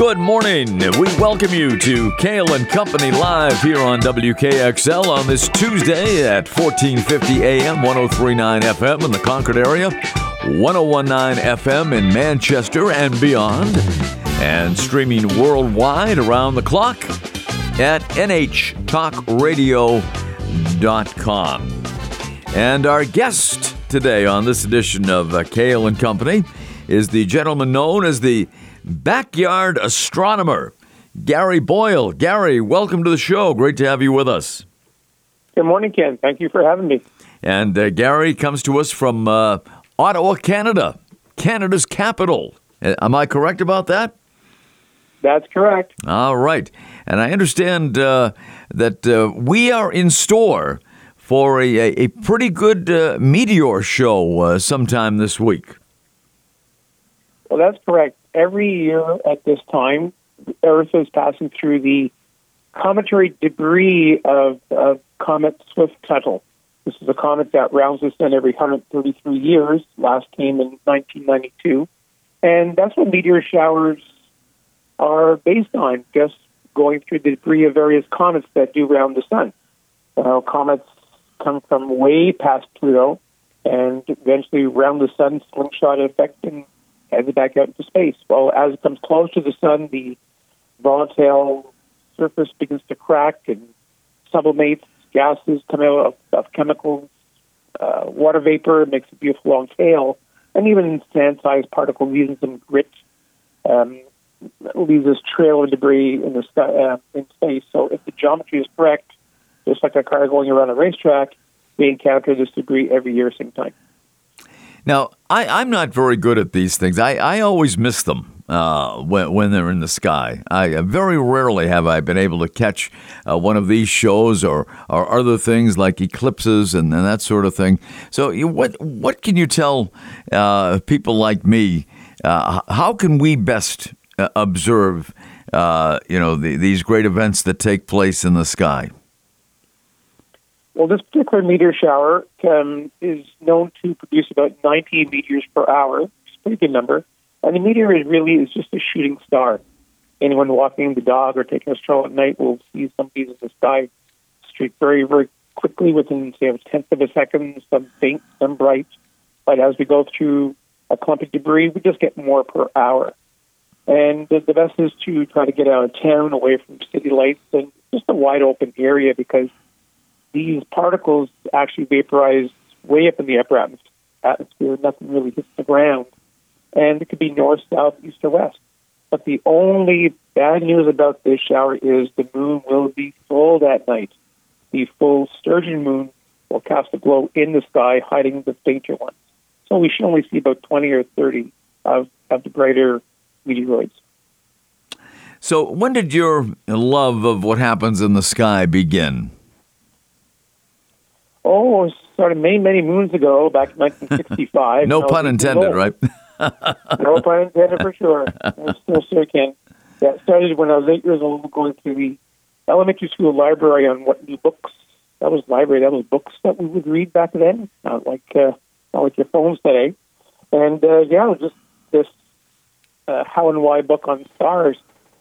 Good morning. We welcome you to Cail and Company live here on WKXL on this Tuesday at 1450 AM, 1039 FM in the Concord area, 1019 FM in Manchester and beyond, and streaming worldwide around the clock at nhtalkradio.com. And our guest today on this edition of uh, Cail and Company is the gentleman known as the backyard astronomer, Gary Boyle. Gary, welcome to the show. Great to have you with us. Good morning, Ken. Thank you for having me. And uh, Gary comes to us from uh, Ottawa, Canada, Canada's capital. Uh, am I correct about that? That's correct. All right. And I understand uh, that uh, we are in store for a, a pretty good uh, meteor show sometime this week. Well, that's correct every year at this time, Earth is passing through the cometary debris of, of Comet Swift-Tuttle. This is a comet that rounds the sun every 133 years. Last came in 1992. And that's what meteor showers are based on, just going through the debris of various comets that do round the sun. Uh, comets come from way past Pluto and eventually round the sun, slingshot effect, and heads it back out into space. Well, as it comes close to the sun, the volatile surface begins to crack and sublimates. Gases come out of, of chemicals. Uh, water vapor makes a beautiful long tail, and even sand-sized particle leaves some grit. Um, leaves this trail of debris in the sky, uh, in space. So, if the geometry is correct, just like a car going around a racetrack, we encounter this debris every year, same time. Now, I, am not very good at these things. I, I always miss them uh, when, when they're in the sky. I uh, very rarely have I been able to catch uh, one of these shows or, or other things like eclipses and, and that sort of thing. So, what what can you tell uh, people like me? Uh, how can we best uh, observe, you know, the, these great events that take place in the sky? Well, this particular meteor shower um, is known to produce about 19 meteors per hour. It's a pretty good number. And the meteor is really is just a shooting star. Anyone walking the dog or taking a stroll at night will see some pieces of sky streak very, very quickly within, say, a tenth of a second, some faint, some bright. But as we go through a clump of debris, we just get more per hour. And the, the best is to try to get out of town, away from city lights, and just a wide open area because these particles actually vaporize way up in the upper atmosphere. Nothing really hits the ground. And it could be north, south, east, or west. But the only bad news about this shower is the moon will be full that night. The full sturgeon moon will cast a glow in the sky, hiding the fainter ones. So we should only see about 20 or 30 of, of the brighter meteoroids. So, when did your love of what happens in the sky begin? Oh, started many, many moons ago, back in 1965. no pun intended, right? no pun intended for sure. I still. Yeah, it started when I was eight years old, going to the elementary school library on what new books. That was library. That was books that we would read back then, not like uh, not like your phones today. And uh, yeah, it was just this uh, how and why book on stars,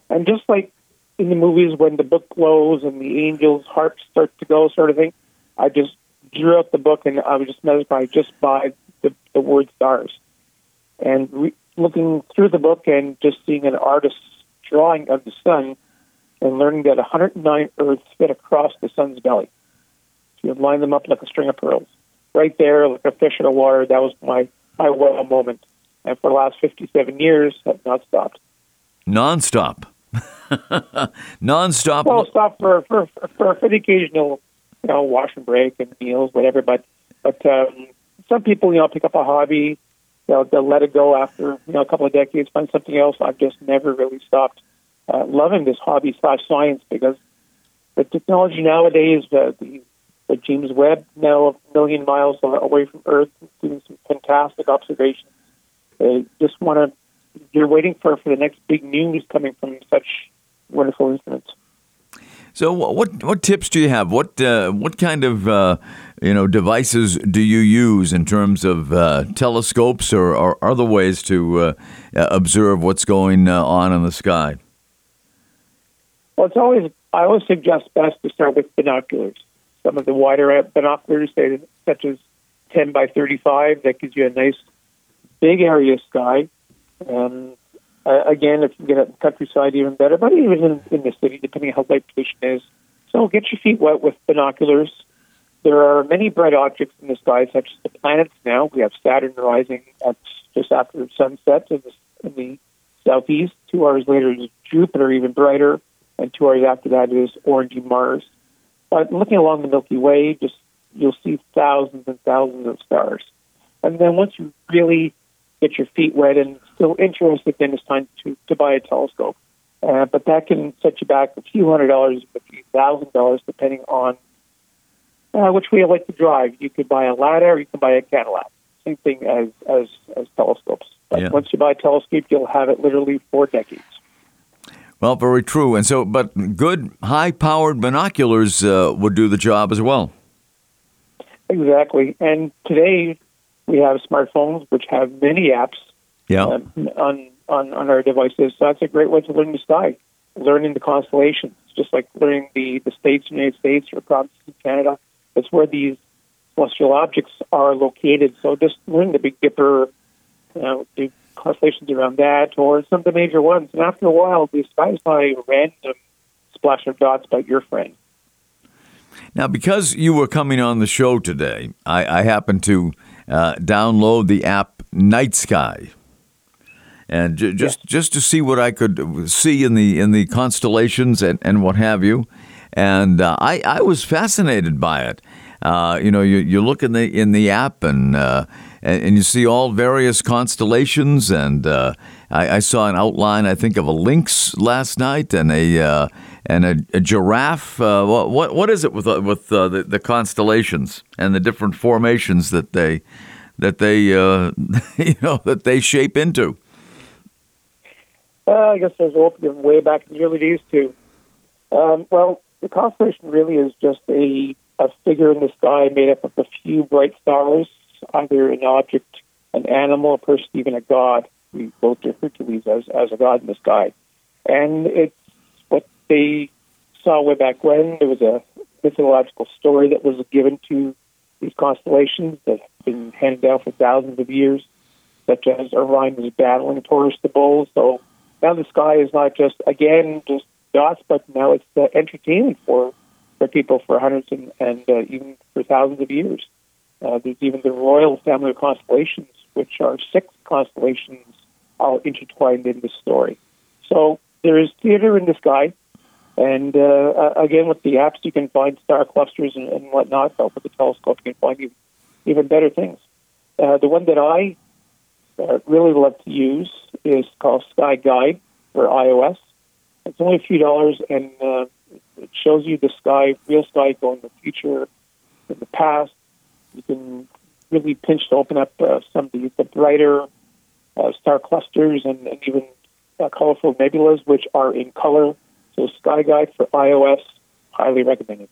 and just like in the movies when the book glows and the angels' harps start to go, sort of thing. I just drew up the book, and I was just mesmerized just by the, the word stars. And re- looking through the book and just seeing an artist's drawing of the sun and learning that 109 Earths fit across the sun's belly. So you line them up like a string of pearls. Right there, like a fish in the water, that was my, my wow moment. And for the last 57 years, have not stopped. Non-stop. Non-stop. Well, stop for, for, for, for the occasional you know, wash and break and meals, whatever. But but um, some people, you know, pick up a hobby, they'll, they'll let it go after you know a couple of decades, find something else. I've just never really stopped uh, loving this hobby slash science because the technology nowadays, uh, the the James Webb now a million miles away from Earth, doing some fantastic observations. They just want to. You're waiting for for the next big news coming from such wonderful instruments. So, what what tips do you have? What uh, what kind of uh, you know devices do you use in terms of uh, telescopes or, or, other ways to uh, observe what's going uh, on in the sky? Well, it's always I always suggest best to start with binoculars. Some of the wider binoculars, say, such as 10 by 35, that gives you a nice big area sky. Um, uh, again, if you get out in the countryside, even better, but even in, in the city, depending on how light pollution is. So get your feet wet with binoculars. There are many bright objects in the sky, such as the planets now. We have Saturn rising at just after sunset in the, in the southeast. Two hours later is Jupiter, even brighter, and two hours after that is orangey Mars. But looking along the Milky Way, just you'll see thousands and thousands of stars. And then once you really get your feet wet and still interested, then it's time to, to buy a telescope. Uh, but that can set you back a few hundred dollars, a few thousand dollars, depending on uh, which way you like to drive. You could buy a Lada or you can buy a Cadillac. Same thing as as, as telescopes. But yeah. once you buy a telescope, you'll have it literally for decades. Well, very true. And so, but good high-powered binoculars uh, would do the job as well. Exactly. And today we have smartphones which have many apps yeah. um, on, on on our devices. So that's a great way to learn the sky, learning the constellations, just like learning the the states, in the United States, or provinces in Canada. That's where these celestial objects are located. So just learn the Big Dipper, you know, the constellations around that, or some of the major ones. And after a while, the sky's not a random splash of dots about your friend. Now, because you were coming on the show today, I, I happened to uh, download the app Night Sky, and j- just just to see what I could see in the in the constellations and, and what have you. And uh, I I was fascinated by it. Uh, you know, you, you look in the in the app and uh, and, you see all various constellations. And uh, I, I, saw an outline, I think, of a lynx last night and a uh, and a, a giraffe. Uh, what what is it with uh, with the, the constellations and the different formations that they that they you know that they shape into? I guess there's a open way back in the early days too. Um, well, the constellation really is just a a figure in the sky made up of a few bright stars, either an object, an animal, a person, even a god. We quote to Hercules as, as a god in the sky. And it's what they saw way back when. There was a mythological story that was given to these constellations that have been handed down for thousands of years, such as Orion was battling Taurus the bull. So now the sky is not just, again, just dots, but now it's the entertainment for for people for hundreds and, and uh, even for thousands of years. Uh, there's even the royal family of constellations, which are six constellations all intertwined in the story. So there is theater in the sky. And uh, again, with the apps, you can find star clusters and, and whatnot. But with the telescope, you can find even, even better things. Uh, the one that I uh, really love to use is called Sky Guide for iOS. It's only a few dollars, and uh, it shows you the sky, real sky going in the future, in the past. You can really pinch to open up uh, some of the, the brighter uh, star clusters and, and even uh, colorful nebulas, which are in color. So, Sky Guide for iOS, highly recommended.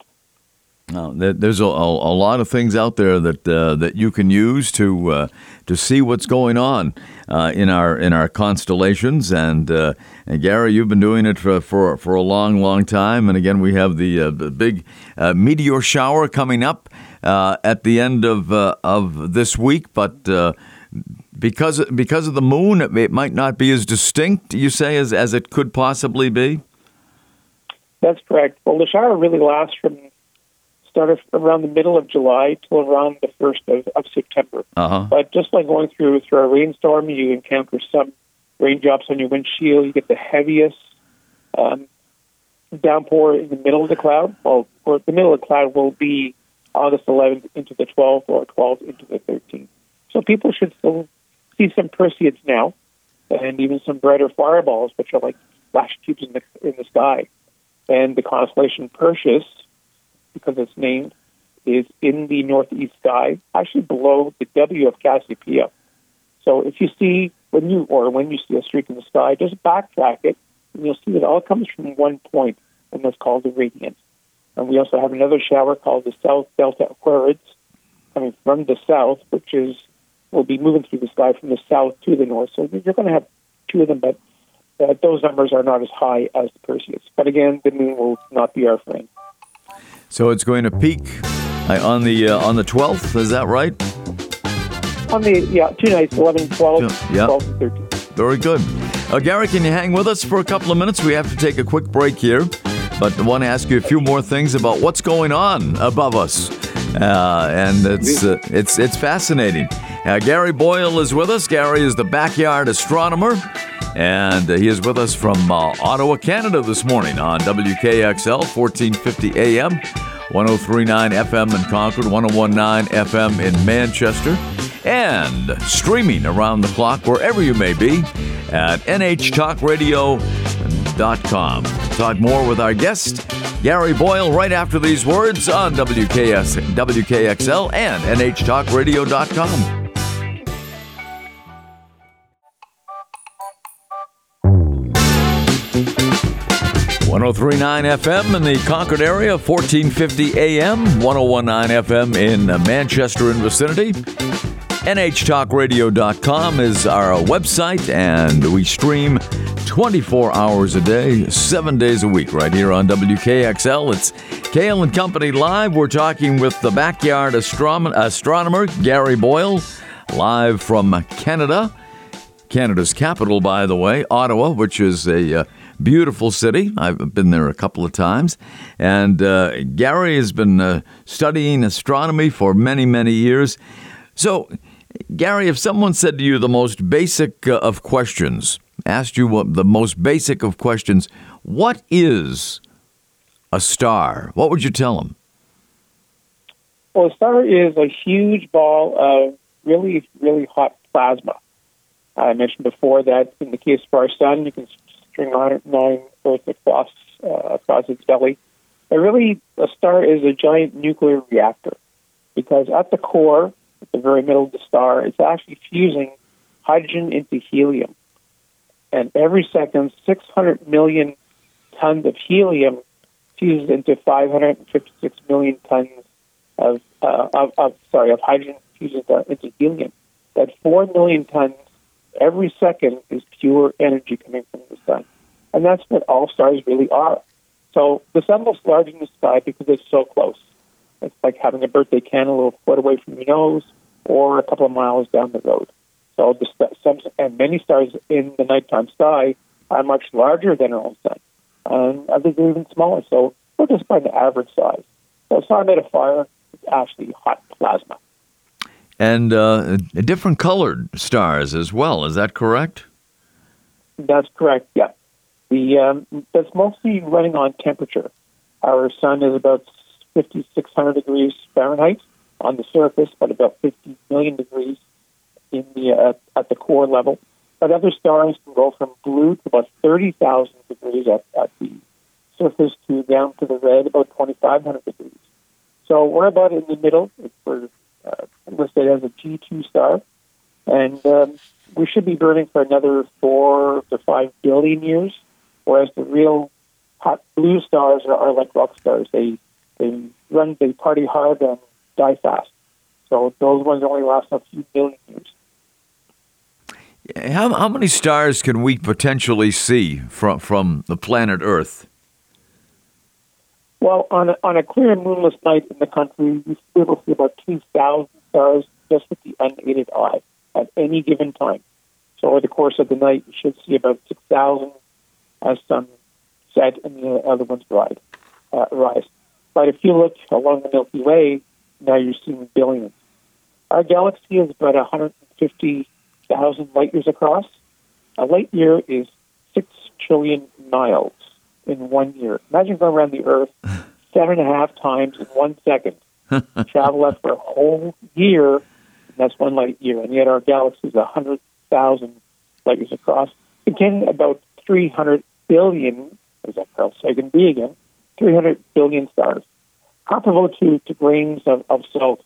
There's a, a, lot of things out there that uh, that you can use to uh, to see what's going on uh, in our in our constellations. And, uh, and Gary, you've been doing it for, for, for a long, long time. And again, we have the, uh, the big uh, meteor shower coming up at the end of of this week, but. because because of the moon, it, it might not be as distinct, you say, as, as it could possibly be. That's correct. Well, the shower really lasts from started around the middle of July till around the first of, of September. Uh-huh. But just like going through through a rainstorm, you encounter some raindrops on your windshield. You get the heaviest um, downpour in the middle of the cloud. Well, or the middle of the cloud will be August 11th into the 12th or 12th into the 13th. So people should still see some Perseids now, and even some brighter fireballs, which are like flash tubes in the in the sky. And the constellation Perseus because it's named, is in the northeast sky, actually below the W of Cassiopeia. So if you see when you or when you see a streak in the sky, just backtrack it, and you'll see that it all comes from one point, and that's called the radiant. And we also have another shower called the South Delta Aquarids, coming from the south, which is will be moving through the sky from the south to the north. So you're going to have two of them, but uh, those numbers are not as high as the Perseus. But again, the moon will not be our friend. So it's going to peak uh, on the uh, on the 12th. Is that right? On the yeah, two nights, 11, 12, Yeah. 12, 13. Very good. Uh, Gary, can you hang with us for a couple of minutes? We have to take a quick break here, but I want to ask you a few more things about what's going on above us, uh, and it's uh, it's it's fascinating. Uh, Gary Boyle is with us. Gary is the backyard astronomer, and uh, he is with us from uh, Ottawa, Canada, this morning on WKXL 1450 AM. 1039 FM in Concord, 1019 FM in Manchester, and streaming around the clock wherever you may be at nhtalkradio.com. Talk more with our guest, Gary Boyle, right after these words on WKS, WKXL and nhtalkradio.com. 1039 FM in the Concord area, 1450 AM, 1019 FM in Manchester and vicinity. NHTalkRadio.com is our website, and we stream 24 hours a day, seven days a week, right here on WKXL. It's Cail and Company Live. We're talking with the backyard astronomer, Gary Boyle, live from Canada. Canada's capital, by the way, Ottawa, which is a uh, beautiful city. I've been there a couple of times. And uh, Gary has been uh, studying astronomy for many, many years. So, Gary, if someone said to you the most basic uh, of questions, asked you what the most basic of questions, what is a star? What would you tell them? Well, a star is a huge ball of really, really hot plasma. I mentioned before that in the case of our sun, you can string nine Earth across uh, across its belly. But really, a star is a giant nuclear reactor because at the core, at the very middle of the star, it's actually fusing hydrogen into helium. And every second, 600 million tons of helium fuses into 556 million tons of, uh, of, of sorry of hydrogen fuses into helium. That 4 million tons every second is pure energy coming from the sun. And that's what all stars really are. So the sun looks large in the sky because it's so close. It's like having a birthday candle a foot away from your nose or a couple of miles down the road. So the some, and many stars in the nighttime sky are much larger than our own sun, and others are even smaller. So we're just by the average size. So it's not made of fire; it's actually hot plasma. And uh, different colored stars as well. Is that correct? That's correct. Yeah, the um, that's mostly running on temperature. Our sun is about 5,600 degrees Fahrenheit on the surface, but about 50 million degrees in the uh, at the core level. But other stars can go from blue to about 30,000 degrees at, at the surface to down to the red about 2,500 degrees. So we're about in the middle. We're listed as a G2 star, and um, we should be burning for another four to five billion years. Whereas the real hot blue stars are, are like rock stars. They they run, they party hard and die fast. So those ones only last a few billion years. How, how many stars can we potentially see from, from the planet Earth? Well, on a, on a clear and moonless night in the country, you to see about 2,000 stars just with the unaided eye at any given time. So over the course of the night, you should see about 6,000 as sun set and the other ones rise. Uh, rise. But if you look along the Milky Way, now you're seeing billions. Our galaxy is about 150,000 light years across. A light year is 6 trillion miles in one year. Imagine going around the Earth seven and a half times in one second. Travel that for a whole year, and that's one light year. And yet our galaxy is 100,000 light years across. Again, about 300 billion, is that Carl Sagan B again, 300 billion stars. Comparable to, to grains of, of salt,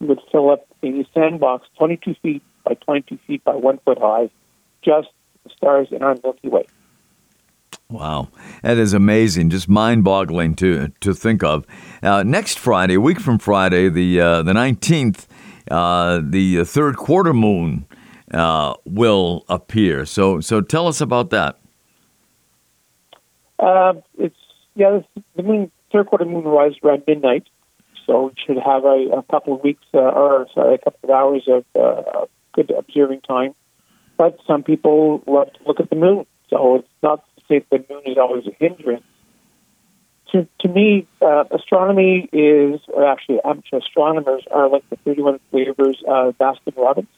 would fill up a sandbox 22 feet by 22 feet by one foot high, just the stars in our Milky Way. Wow, that is amazing, just mind-boggling to to think of. Uh, next Friday, a week from Friday, the uh, the nineteenth, uh, the third quarter moon uh, will appear. So, so tell us about that. Uh, it's yeah, the moon third quarter moon rises around midnight, so we should have a, a couple of weeks uh, or sorry, a couple of hours of uh, good observing time. But some people love to look at the moon, so it's not to say the moon is always a hindrance. To, to me, uh, astronomy is, or actually, amateur astronomers are like the 31 flavors of Baskin Robbins.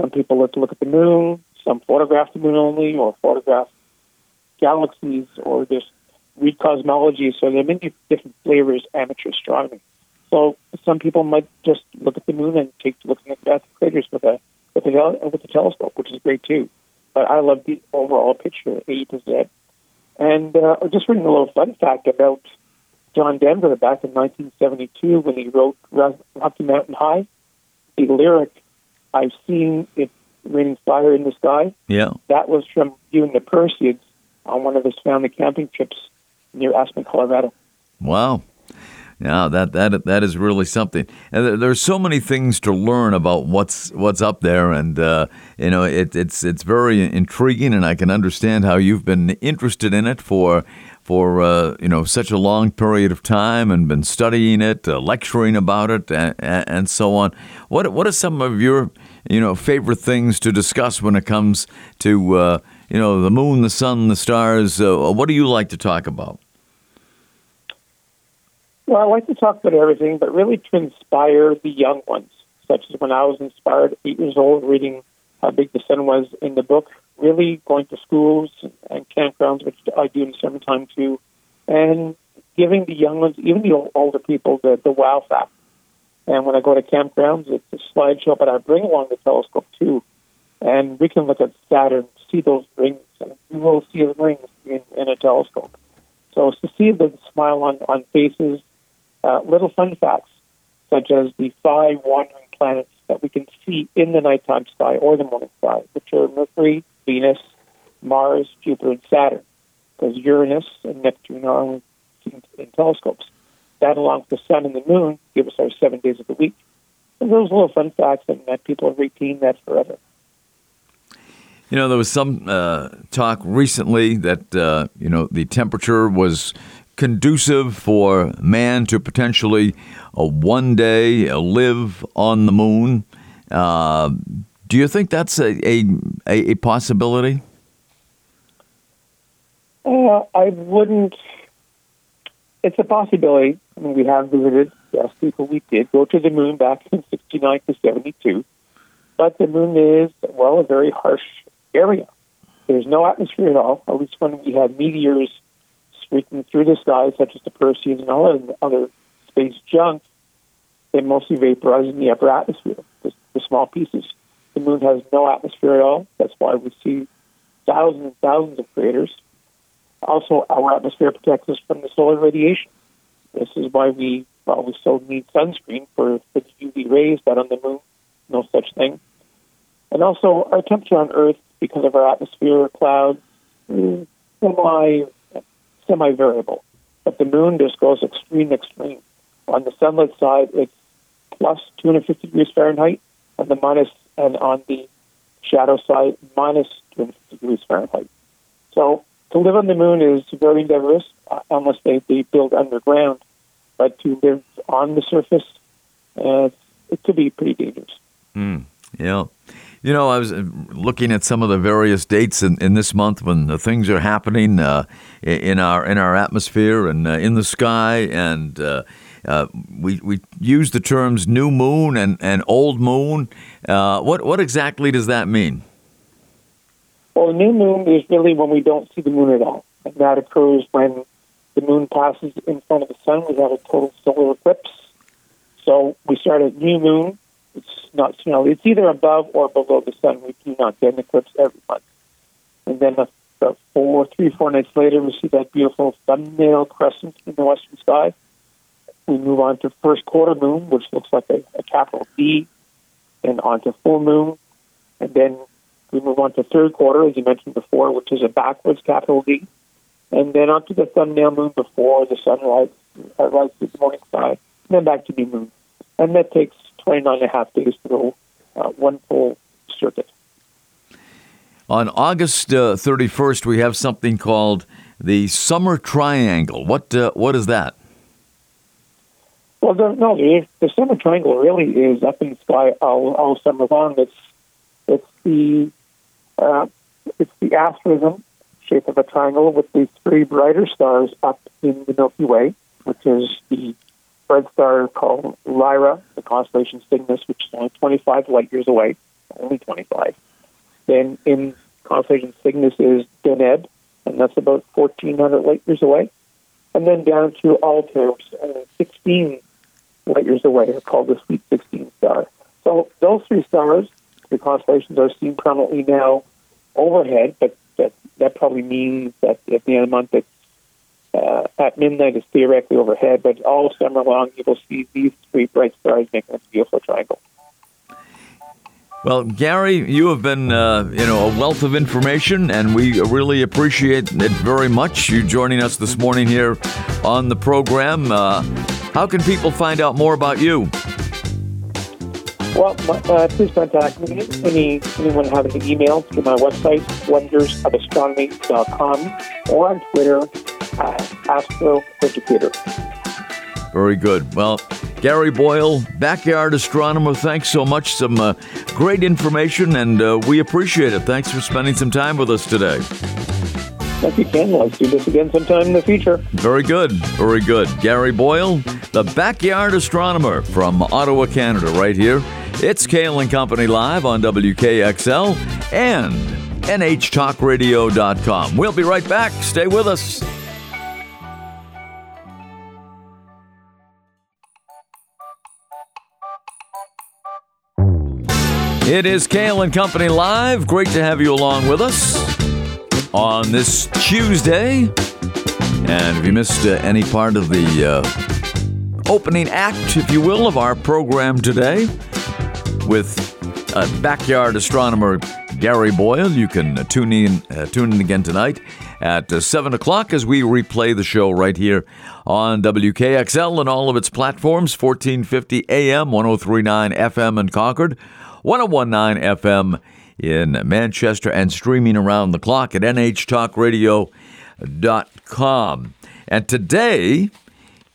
Some people like to look at the moon, some photograph the moon only, or photograph galaxies, or just read cosmology. So there are many different flavors amateur astronomy. So some people might just look at the moon and take looking at the craters with a with a with a telescope, which is great too. But I love the overall picture, A to Z. And uh, just reading a little fun fact about John Denver back in 1972 when he wrote Rocky Mountain High. The lyric, "I've seen it raining fire in the sky." Yeah, that was from viewing the Perseids on one of his family camping trips near Aspen, Colorado. Wow. Yeah, that that that is really something. And there's so many things to learn about what's what's up there, and uh, you know it, it's it's very intriguing, and I can understand how you've been interested in it for for uh, you know such a long period of time and been studying it, uh, lecturing about it, and, and, so on. What what are some of your you know favorite things to discuss when it comes to uh, you know the moon, the sun, the stars? Uh, what do you like to talk about? Well, I like to talk about everything, but really to inspire the young ones, such as when I was inspired, eight years old, reading How Big the Sun Was in the book, really going to schools and campgrounds, which I do in the summertime too, and giving the young ones, even the older people, the, the wow factor. And when I go to campgrounds, it's a slideshow, but I bring along the telescope too. And we can look at Saturn, see those rings, and we will see the rings in, in a telescope. So to see the smile on, on faces, uh, little fun facts, such as the five wandering planets that we can see in the nighttime sky or the morning sky, which are Mercury, Venus, Mars, Jupiter, and Saturn, because Uranus and Neptune are only seen in telescopes. That, along with the sun and the moon, give us our seven days of the week. And those little fun facts, that people have repeating that forever. You know, there was some uh, talk recently that uh, you know the temperature was conducive for man to potentially uh, one day live on the moon. Uh, do you think that's a, a, a possibility? Uh, I wouldn't. It's a possibility. I mean, we have visited, yes, people we did go to the moon back in 69 to 72. But the moon is, well, a very harsh area. There's no atmosphere at all, at least when we had meteors streaking through the sky, such as the Perseids and all the other space junk, they mostly vaporize in the upper atmosphere, the, the small pieces. The moon has no atmosphere at all. That's why we see thousands and thousands of craters. Also, our atmosphere protects us from the solar radiation. This is why we well, we still need sunscreen for, the UV rays, but on the moon, no such thing. And also, our temperature on Earth, because of our atmosphere, clouds, is semi semi variable. But the moon just goes extreme, extreme. On the sunlit side, it's plus 250 degrees Fahrenheit, and the minus, and on the shadow side, minus 250 degrees Fahrenheit. So to live on the moon is very diverse, uh, unless they, they build underground. But to live on the surface, uh, it could be pretty dangerous. Mm, yeah. You know, I was uh, looking at some of the various dates in, in this month when the things are happening uh, in our in our atmosphere and uh, in the sky, and uh, uh, we we use the terms new moon and, and old moon. Uh, what what exactly does that mean? Well, new moon is really when we don't see the moon at all, and that occurs when the moon passes in front of the sun. Have a total solar eclipse. So we start at new moon it's not, know, it's either above or below the sun. We do not get an eclipse every month. And then about four, three, four nights later, we see that beautiful thumbnail crescent in the western sky. We move on to first quarter moon, which looks like a, a capital D, and on to full moon. And then we move on to third quarter, as you mentioned before, which is a backwards capital D. And then onto the thumbnail moon before the sunrise uh, rises the morning sky, and then back to new moon. And that takes 29 and a half days to go uh, one full circuit. On August uh, 31st, we have something called the Summer Triangle. What uh, what is that? Well, the, no, the, the Summer Triangle really is up in the sky all, all summer long. It's it's the uh, it's the asterism shape of a triangle with the three brighter stars up in the Milky Way, which is the red star called Lyra, the constellation Cygnus, which is only 25 light years away, only 25. Then in constellation Cygnus is Deneb, and that's about 1,400 light years away. And then down to Altair, uh, 16 light years away, are called the Sweet 16 star. So those three stars, the constellations are seen prominently now overhead, but that, that probably means that at the end of the month it's uh, at midnight it's theoretically overhead, but all summer long you will see these three bright stars making a beautiful triangle. Well, Gary, you have been, uh, you know, a wealth of information, and we really appreciate it very much. You joining us this morning here on the program. Uh, how can people find out more about you? Well, uh, please contact me. Any, anyone have an email to my website, wondersofastronomy.com, or on Twitter, at astroeducator. Very good. Well, Gary Boyle, backyard astronomer, thanks so much. Some uh, great information, and uh, we appreciate it. Thanks for spending some time with us today. Thank you, Ken. Let's do this again sometime in the future. Very good. Very good. Gary Boyle, the backyard astronomer from Ottawa, Canada, right here. It's Cail and Company live on WKXL and NHTalkRadio.com. We'll be right back. Stay with us. It is Cail and Company Live. Great to have you along with us on this Tuesday. And if you missed uh, any part of the uh, opening act, if you will, of our program today with uh, backyard astronomer Gary Boyle, you can uh, tune in uh, tune in again tonight at uh, seven o'clock as we replay the show right here on WKXL and all of its platforms: 1450 AM, 1039 FM in Concord. 1019 FM in Manchester and streaming around the clock at nhtalkradio.com. And today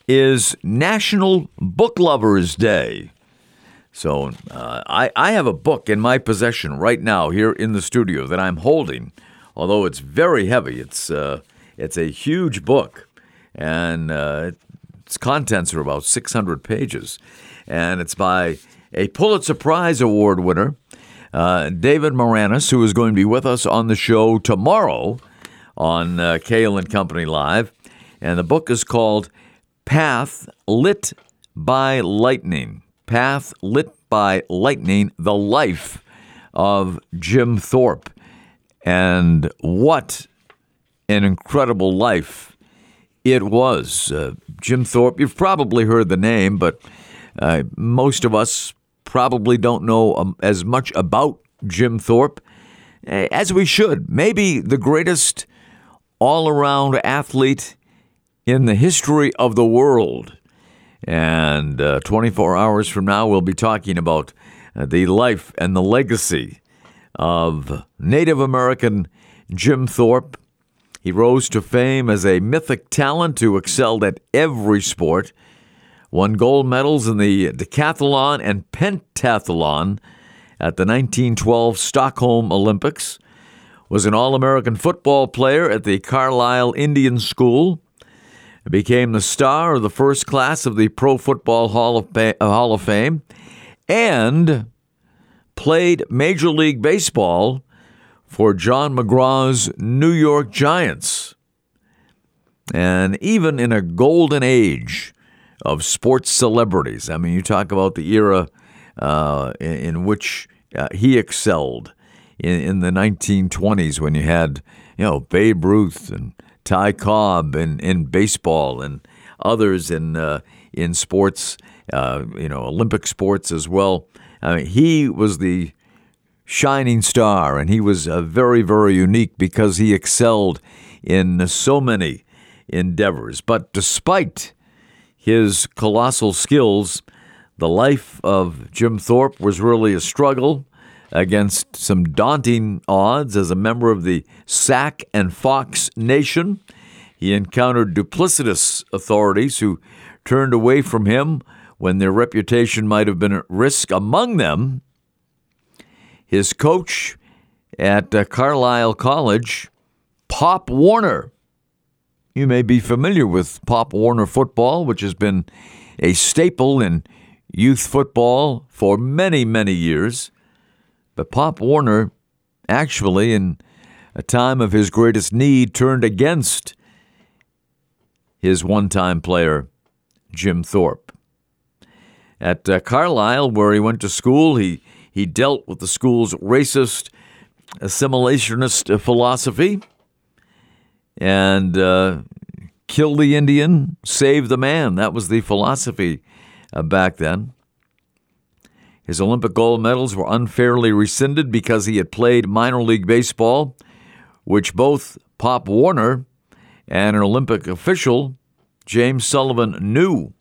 is National Book Lovers Day. So uh, I, I have a book in my possession right now here in the studio that I'm holding, although it's very heavy. It's, uh, it's a huge book, and uh, its contents are about 600 pages. And it's by a Pulitzer Prize Award winner, uh, David Maraniss, who is going to be with us on the show tomorrow on uh, Cail and Company Live. And the book is called Path Lit by Lightning. Path Lit by Lightning, The Life of Jim Thorpe. And what an incredible life it was. Uh, Jim Thorpe, you've probably heard the name, but uh, most of us probably don't know um, as much about Jim Thorpe eh, as we should. Maybe the greatest all around athlete in the history of the world. And uh, 24 hours from now, we'll be talking about uh, the life and the legacy of Native American Jim Thorpe. He rose to fame as a mythic talent who excelled at every sport won gold medals in the decathlon and pentathlon at the 1912 Stockholm Olympics, was an All American football player at the Carlisle Indian School, became the star of the first class of the Pro Football Hall of, uh, Hall of Fame, and played Major League Baseball for John McGraw's New York Giants. And even in a golden age, of sports celebrities. I mean, you talk about the era uh, in, in, which uh, he excelled in, in, the 1920s when you had, you know, Babe Ruth and Ty Cobb in, in baseball and others in uh, in sports, uh, you know, Olympic sports as well. I mean, he was the shining star, and he was uh, very, very unique because he excelled in so many endeavors. But despite his colossal skills, the life of Jim Thorpe was really a struggle against some daunting odds as a member of the Sac and Fox Nation. He encountered duplicitous authorities who turned away from him when their reputation might have been at risk. Among them, his coach at uh, Carlisle College, Pop Warner. You may be familiar with Pop Warner football, which has been a staple in youth football for many, many years. But Pop Warner, actually, in a time of his greatest need, turned against his one time player, Jim Thorpe. At uh, Carlisle, where he went to school, he, he dealt with the school's racist assimilationist philosophy and uh, kill the Indian, save the man. That was the philosophy uh, back then. His Olympic gold medals were unfairly rescinded because he had played minor league baseball, which both Pop Warner and an Olympic official, James Sullivan, knew.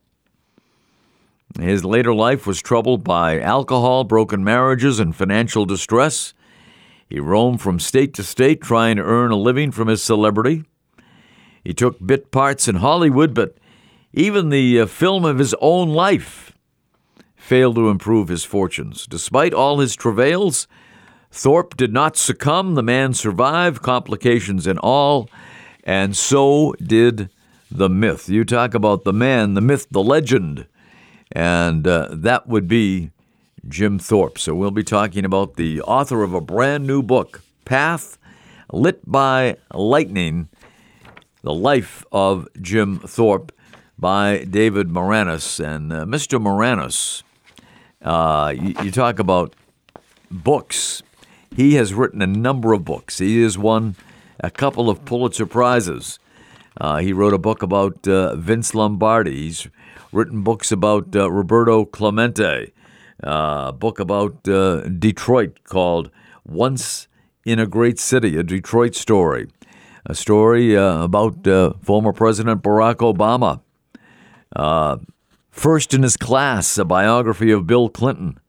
His later life was troubled by alcohol, broken marriages, and financial distress. He roamed from state to state trying to earn a living from his celebrity. He took bit parts in Hollywood, but even the uh, film of his own life failed to improve his fortunes. Despite all his travails, Thorpe did not succumb. The man survived, complications and all, and so did the myth. You talk about the man, the myth, the legend, and uh, that would be Jim Thorpe. So we'll be talking about the author of a brand new book, Path Lit by Lightning The Life of Jim Thorpe by David Maraniss. And uh, Mr. Maraniss, uh, you, you talk about books. He has written a number of books. He has won a couple of Pulitzer Prizes. Uh, he wrote a book about uh, Vince Lombardi. He's written books about uh, Roberto Clemente uh, book about uh, Detroit called Once in a Great City, a Detroit story. A story uh, about former President Barack Obama. First in his class, a biography of Bill Clinton.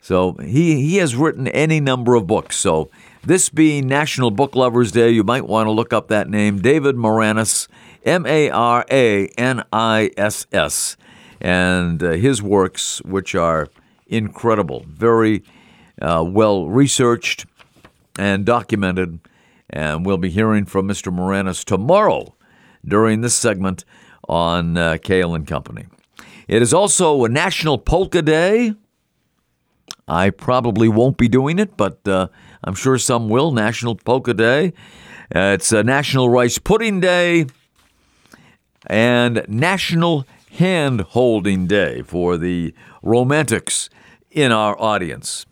So he, he has written any number of books. So this being National Book Lovers Day, you might want to look up that name, David Maraniss, M A R A N I S S and uh, his works, which are incredible, very uh, well researched and documented. And we'll be hearing from Mr. Maraniss tomorrow during this segment on uh, Cail and Company. It is also a National Polka Day. I probably won't be doing it, but uh, I'm sure some will. National Polka Day. Uh, it's a National Rice Pudding Day and National hand holding day for the romantics in our audience.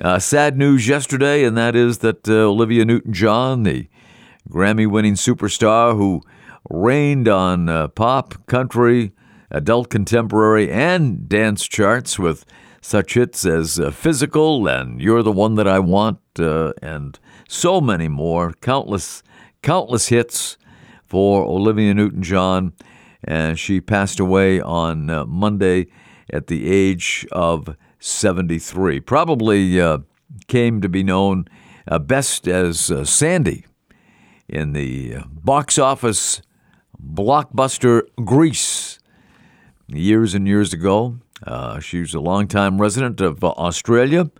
Uh, sad news yesterday, and that is that uh, Olivia Newton John, the Grammy winning superstar who reigned on uh, pop, country, adult contemporary, and dance charts with such hits as uh, Physical and You're the One That I Want, uh, and so many more, countless, countless hits for Olivia Newton John and she passed away on uh, Monday at the age of 73. Probably uh, came to be known uh, best as uh, Sandy in the uh, box office blockbuster Grease years and years ago. Uh, she was a longtime resident of Australia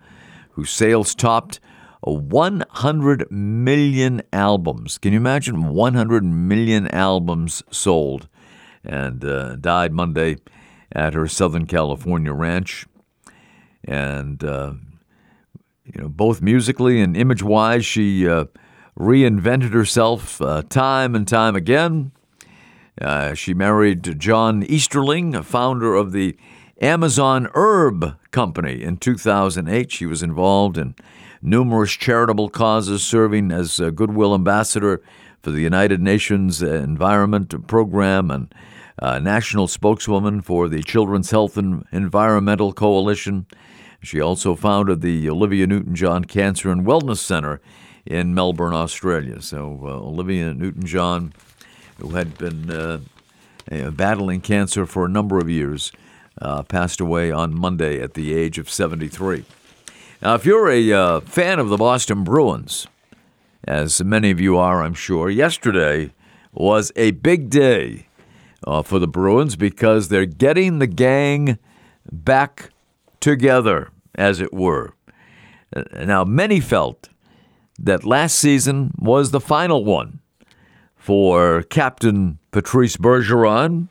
whose sales topped 100 million albums. Can you imagine 100 million albums sold? And uh, died Monday at her Southern California ranch. And, uh, you know, both musically and image wise, she uh, reinvented herself uh, time and time again. Uh, she married John Easterling, a founder of the Amazon Herb Company in 2008. She was involved in numerous charitable causes, serving as a Goodwill Ambassador for the United Nations Environment Program and uh, national spokeswoman for the Children's Health and Environmental Coalition. She also founded the Olivia Newton John Cancer and Wellness Center in Melbourne, Australia. So, uh, Olivia Newton John, who had been uh, battling cancer for a number of years, uh, passed away on Monday at the age of 73. Now, if you're a uh, fan of the Boston Bruins, as many of you are, I'm sure, yesterday was a big day uh, for the Bruins because they're getting the gang back together, as it were. Uh, now, many felt that last season was the final one for Captain Patrice Bergeron,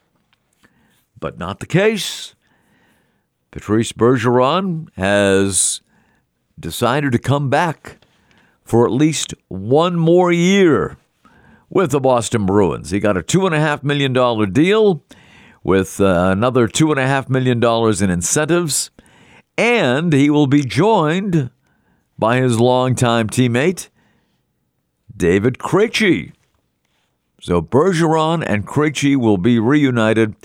but not the case. Patrice Bergeron has decided to come back for at least one more year with the Boston Bruins. He got a $2.5 million deal with uh, another $2.5 million in incentives, and he will be joined by his longtime teammate, David Krejci. So Bergeron and Krejci will be reunited.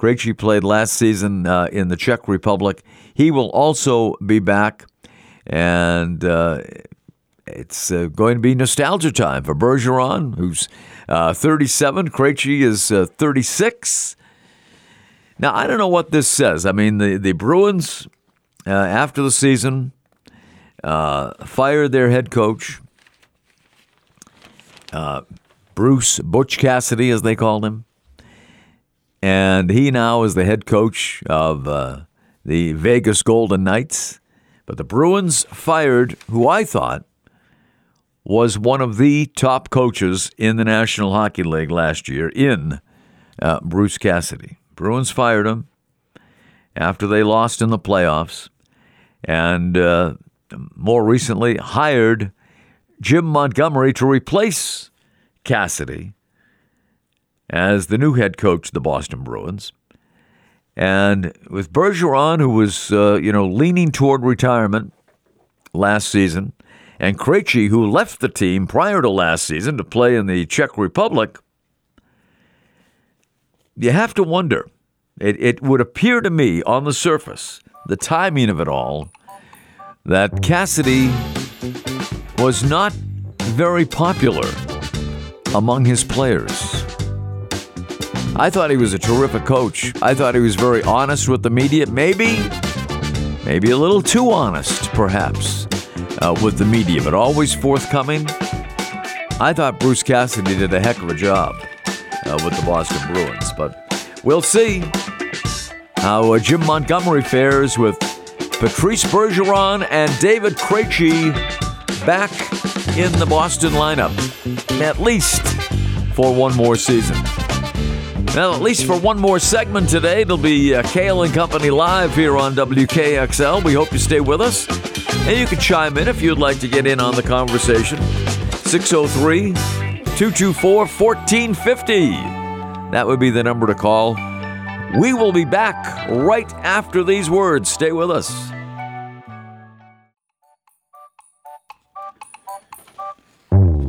Krejci played last season uh, in the Czech Republic. He will also be back, and uh, it's uh, going to be nostalgia time for Bergeron, who's uh, 37. Krejci is uh, 36. Now, I don't know what this says. I mean, the, the Bruins, uh, after the season, uh, fired their head coach, uh, Bruce Butch Cassidy, as they called him. And he now is the head coach of the Vegas Golden Knights. But the Bruins fired who I thought was one of the top coaches in the National Hockey League last year in uh, Bruce Cassidy. Bruins fired him after they lost in the playoffs and uh, more recently hired Jim Montgomery to replace Cassidy as the new head coach of the Boston Bruins. And with Bergeron, who was, uh, you know, leaning toward retirement last season, and Krejci, who left the team prior to last season to play in the Czech Republic, you have to wonder. It, it would appear to me on the surface, the timing of it all, that Cassidy was not very popular among his players. I thought he was a terrific coach. I thought he was very honest with the media. Maybe, maybe a little too honest, perhaps uh, with the media, but always forthcoming. I thought Bruce Cassidy did a heck of a job uh, with the Boston Bruins, but we'll see how uh, Jim Montgomery fares with Patrice Bergeron and David Krejci back in the Boston lineup, at least for one more season. Now, at least for one more segment today, it'll be uh, Cail and Company live here on WKXL. We hope you stay with us. And you can chime in if you'd like to get in on the conversation. 603 224 1450. That would be the number to call. We will be back right after these words. Stay with us.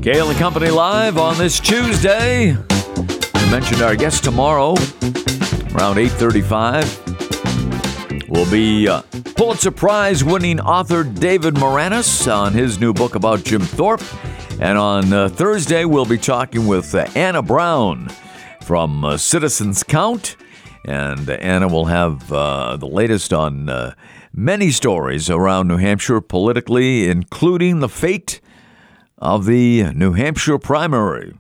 Cail and Company live on this Tuesday. I mentioned our guest tomorrow around 8:35 will be uh, Pulitzer Prize winning author David Maraniss on his new book about Jim Thorpe. And on uh, Thursday, we'll be talking with uh, Anna Brown from uh, Citizens Count. And Anna will have uh, the latest on uh, many stories around New Hampshire politically, including the fate of the New Hampshire primary.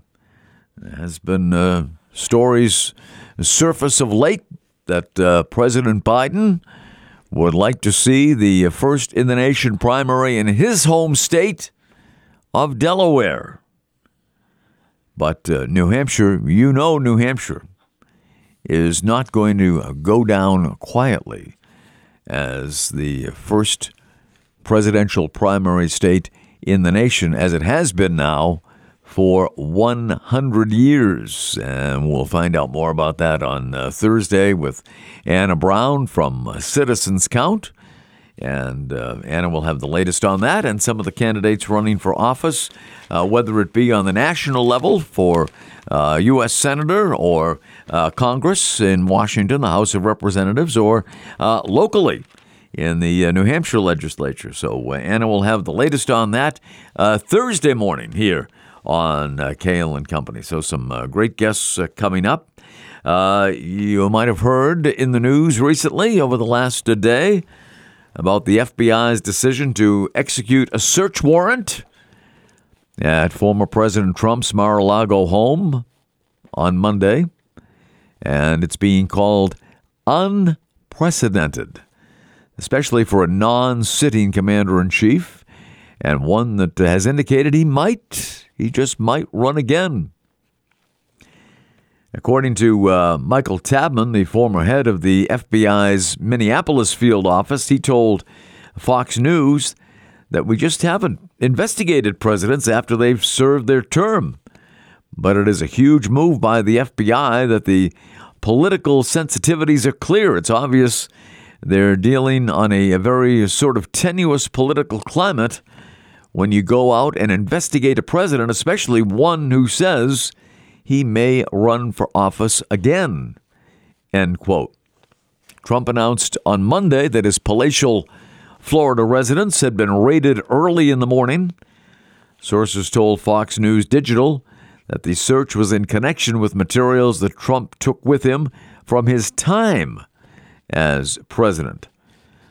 There has been uh, stories surface of late that President Biden would like to see the first in the nation primary in his home state of Delaware. But uh, New Hampshire, you know, New Hampshire is not going to go down quietly as the first presidential primary state in the nation, as it has been now for 100 years. And we'll find out more about that on uh, Thursday with Anna Brown from Citizens Count. And uh, Anna will have the latest on that and some of the candidates running for office, uh, whether it be on the national level for U.S. Uh, Senator or uh, Congress in Washington, the House of Representatives, or uh, locally in the New Hampshire legislature. So Anna will have the latest on that Thursday morning here on uh, Cail and Company. So some uh, great guests uh, coming up. Uh, you might have heard in the news recently over the last day about the FBI's decision to execute a search warrant at former President Trump's Mar-a-Lago home on Monday, and it's being called unprecedented, especially for a non sitting commander in chief and one that has indicated he might, he just might run again. According to uh, Michael Tabman, the former head of the FBI's Minneapolis field office, he told Fox News that we just haven't investigated presidents after they've served their term. But it is a huge move by the FBI that the political sensitivities are clear. It's obvious they're dealing on a, a very sort of tenuous political climate when you go out and investigate a president, especially one who says he may run for office again. End quote. Trump announced on Monday that his palatial Florida residence had been raided early in the morning. Sources told Fox News Digital that the search was in connection with materials that Trump took with him from his time as president.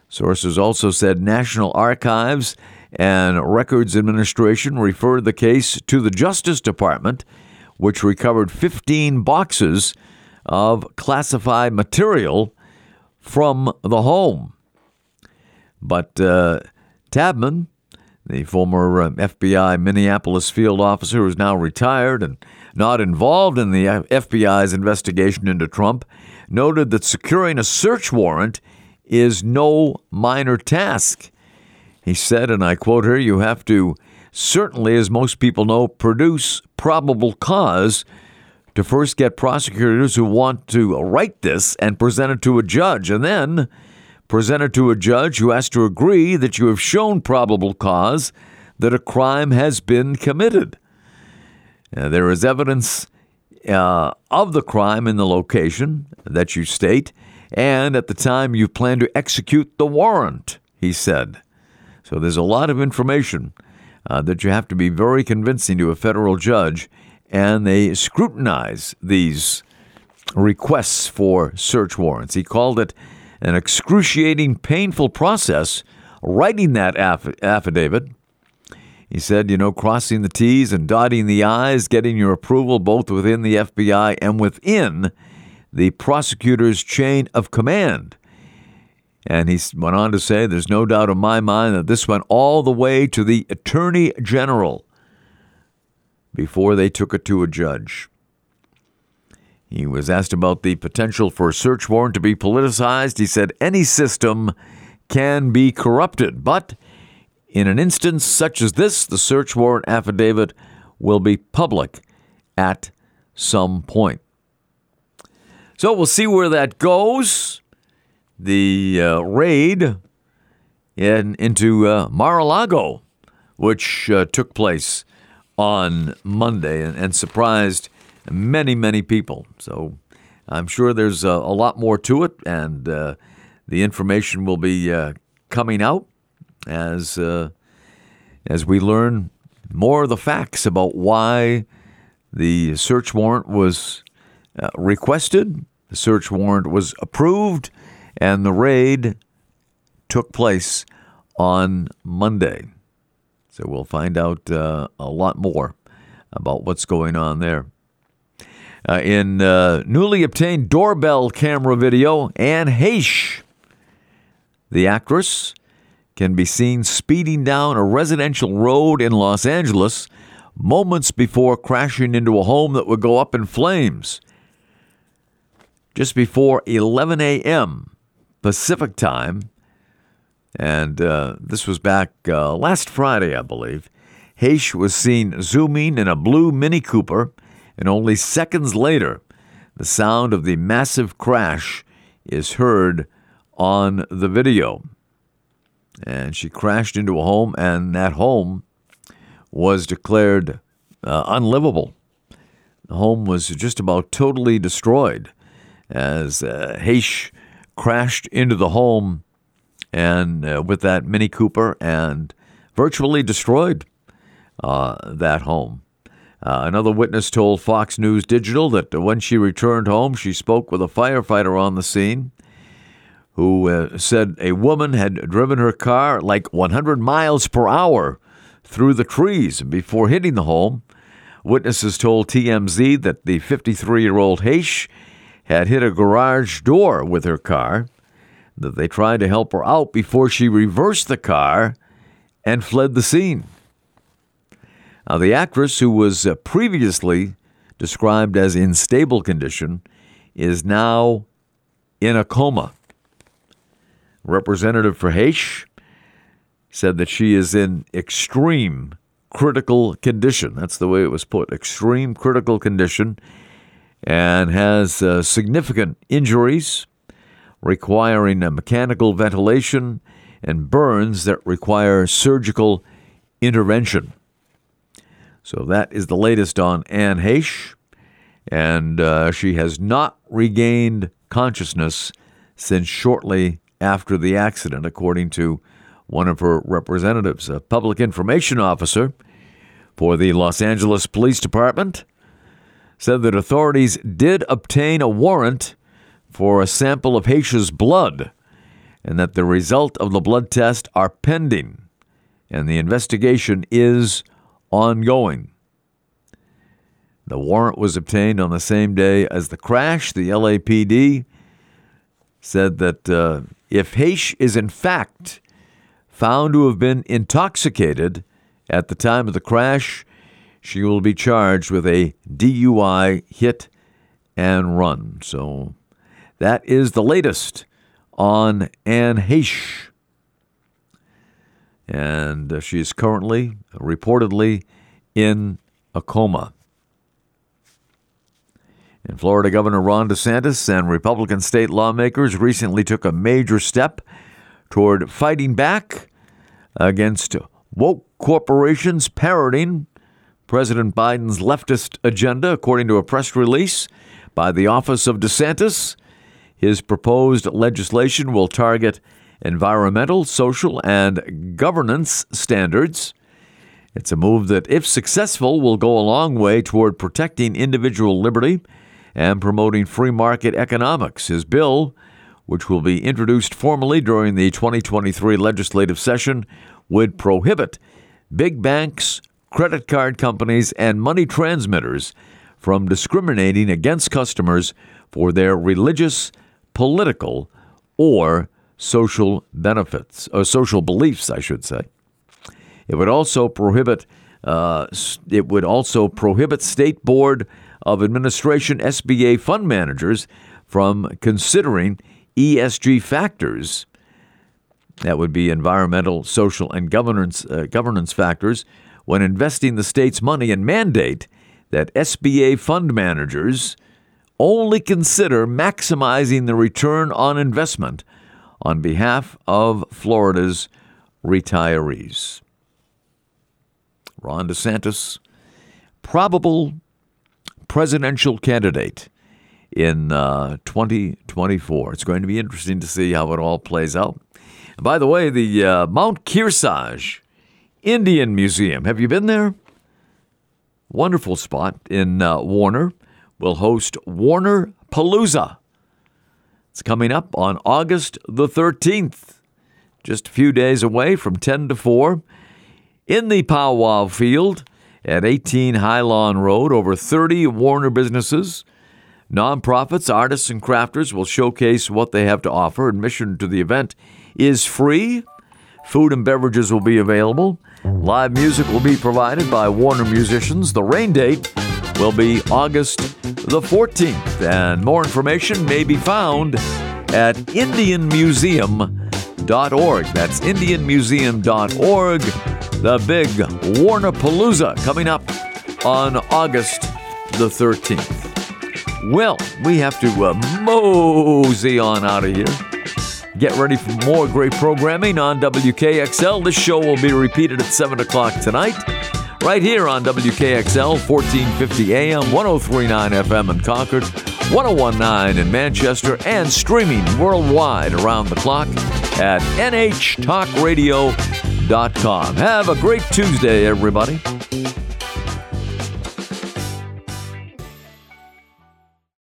Sources also said National Archives and Records Administration referred the case to the Justice Department, which recovered 15 boxes of classified material from the home. But uh, Tabman, the former uh, FBI Minneapolis field officer who is now retired and not involved in the FBI's investigation into Trump, noted that securing a search warrant is no minor task. He said, and I quote here, you have to certainly, as most people know, produce probable cause to first get prosecutors who want to write this and present it to a judge, and then present it to a judge who has to agree that you have shown probable cause that a crime has been committed. Now, there is evidence uh, of the crime in the location that you state and at the time you plan to execute the warrant, he said. So there's a lot of information uh, that you have to be very convincing to a federal judge, and they scrutinize these requests for search warrants. He called it an excruciating, painful process writing that aff- affidavit. He said, you know, crossing the T's and dotting the I's, getting your approval both within the FBI and within the prosecutor's chain of command. And he went on to say, there's no doubt in my mind that this went all the way to the Attorney General before they took it to a judge. He was asked about the potential for a search warrant to be politicized. He said any system can be corrupted, but in an instance such as this, the search warrant affidavit will be public at some point. So we'll see where that goes. The uh, raid in, into uh, Mar a Lago, which uh, took place on Monday and, and surprised many, many people. So I'm sure there's a, a lot more to it, and uh, the information will be uh, coming out as uh, as we learn more of the facts about why the search warrant was requested, the search warrant was approved, and the raid took place on Monday. So we'll find out uh, a lot more about what's going on there. Uh, in uh, newly obtained doorbell camera video, Anne Heche, the actress, can be seen speeding down a residential road in Los Angeles moments before crashing into a home that would go up in flames. Just before 11 a.m. Pacific time, and uh, this was back uh, last Friday, I believe, Heche was seen zooming in a blue Mini Cooper and only seconds later, the sound of the massive crash is heard on the video. And she crashed into a home, and that home was declared uh, unlivable. The home was just about totally destroyed as uh, Heche crashed into the home and uh, with that Mini Cooper and virtually destroyed uh, that home. Uh, another witness told Fox News Digital that when she returned home, she spoke with a firefighter on the scene who uh, said a woman had driven her car like 100 miles per hour through the trees before hitting the home. Witnesses told TMZ that the 53 year old Heche had hit a garage door with her car, that they tried to help her out before she reversed the car and fled the scene. Now, the actress, who was uh, previously described as in stable condition, is now in a coma. Representative for Heche said that she is in extreme critical condition. That's the way it was put extreme critical condition and has uh, significant injuries requiring mechanical ventilation and burns that require surgical intervention. So that is the latest on Anne Heche, and uh, she has not regained consciousness since shortly after the accident, according to one of her representatives, a public information officer for the Los Angeles Police Department, said that authorities did obtain a warrant for a sample of Heche's blood and that the result of the blood test are pending and the investigation is ongoing. The warrant was obtained on the same day as the crash. The LAPD said that uh, if Heche is in fact found to have been intoxicated at the time of the crash, she will be charged with a DUI hit and run. So that is the latest on Anne Heche. And she is currently, reportedly, in a coma. In Florida, Governor Ron DeSantis and Republican state lawmakers recently took a major step toward fighting back against woke corporations parroting President Biden's leftist agenda, according to a press release by the Office of DeSantis. His proposed legislation will target environmental, social, and governance standards. It's a move that, if successful, will go a long way toward protecting individual liberty and promoting free market economics. His bill, which will be introduced formally during the 2023 legislative session, would prohibit big banks, credit card companies, and money transmitters from discriminating against customers for their religious, political, or social benefits, or social beliefs, I should say. It would also prohibit uh, it would also prohibit state board of administration SBA fund managers from considering ESG factors. That would be environmental, social, and governance uh, governance factors when investing the state's money and mandate that SBA fund managers only consider maximizing the return on investment on behalf of Florida's retirees. Ron DeSantis, probable presidential candidate in uh, 2024. It's going to be interesting to see how it all plays out. by the way, the uh, Mount Kearsarge Indian Museum, have you been there? Wonderful spot in uh, Warner will host Warner Palooza. It's coming up on August the 13th, just a few days away from 10 to 4 in the Powwow Field at 18 Highlawn Road. Over 30 Warner businesses, nonprofits, artists, and crafters will showcase what they have to offer. Admission to the event is free. Food and beverages will be available. Live music will be provided by Warner musicians. The rain date will be August the 14th, and more information may be found at IndianMuseum.org. That's IndianMuseum.org. The big Warner Palooza coming up on August the 13th. Well, we have to uh, mosey on out of here. Get ready for more great programming on WKXL. This show will be repeated at 7 o'clock tonight right here on WKXL 1450 AM, 1039 FM in Concord, 1019 in Manchester, and streaming worldwide around the clock at nhtalkradio.com. Have a great Tuesday, everybody.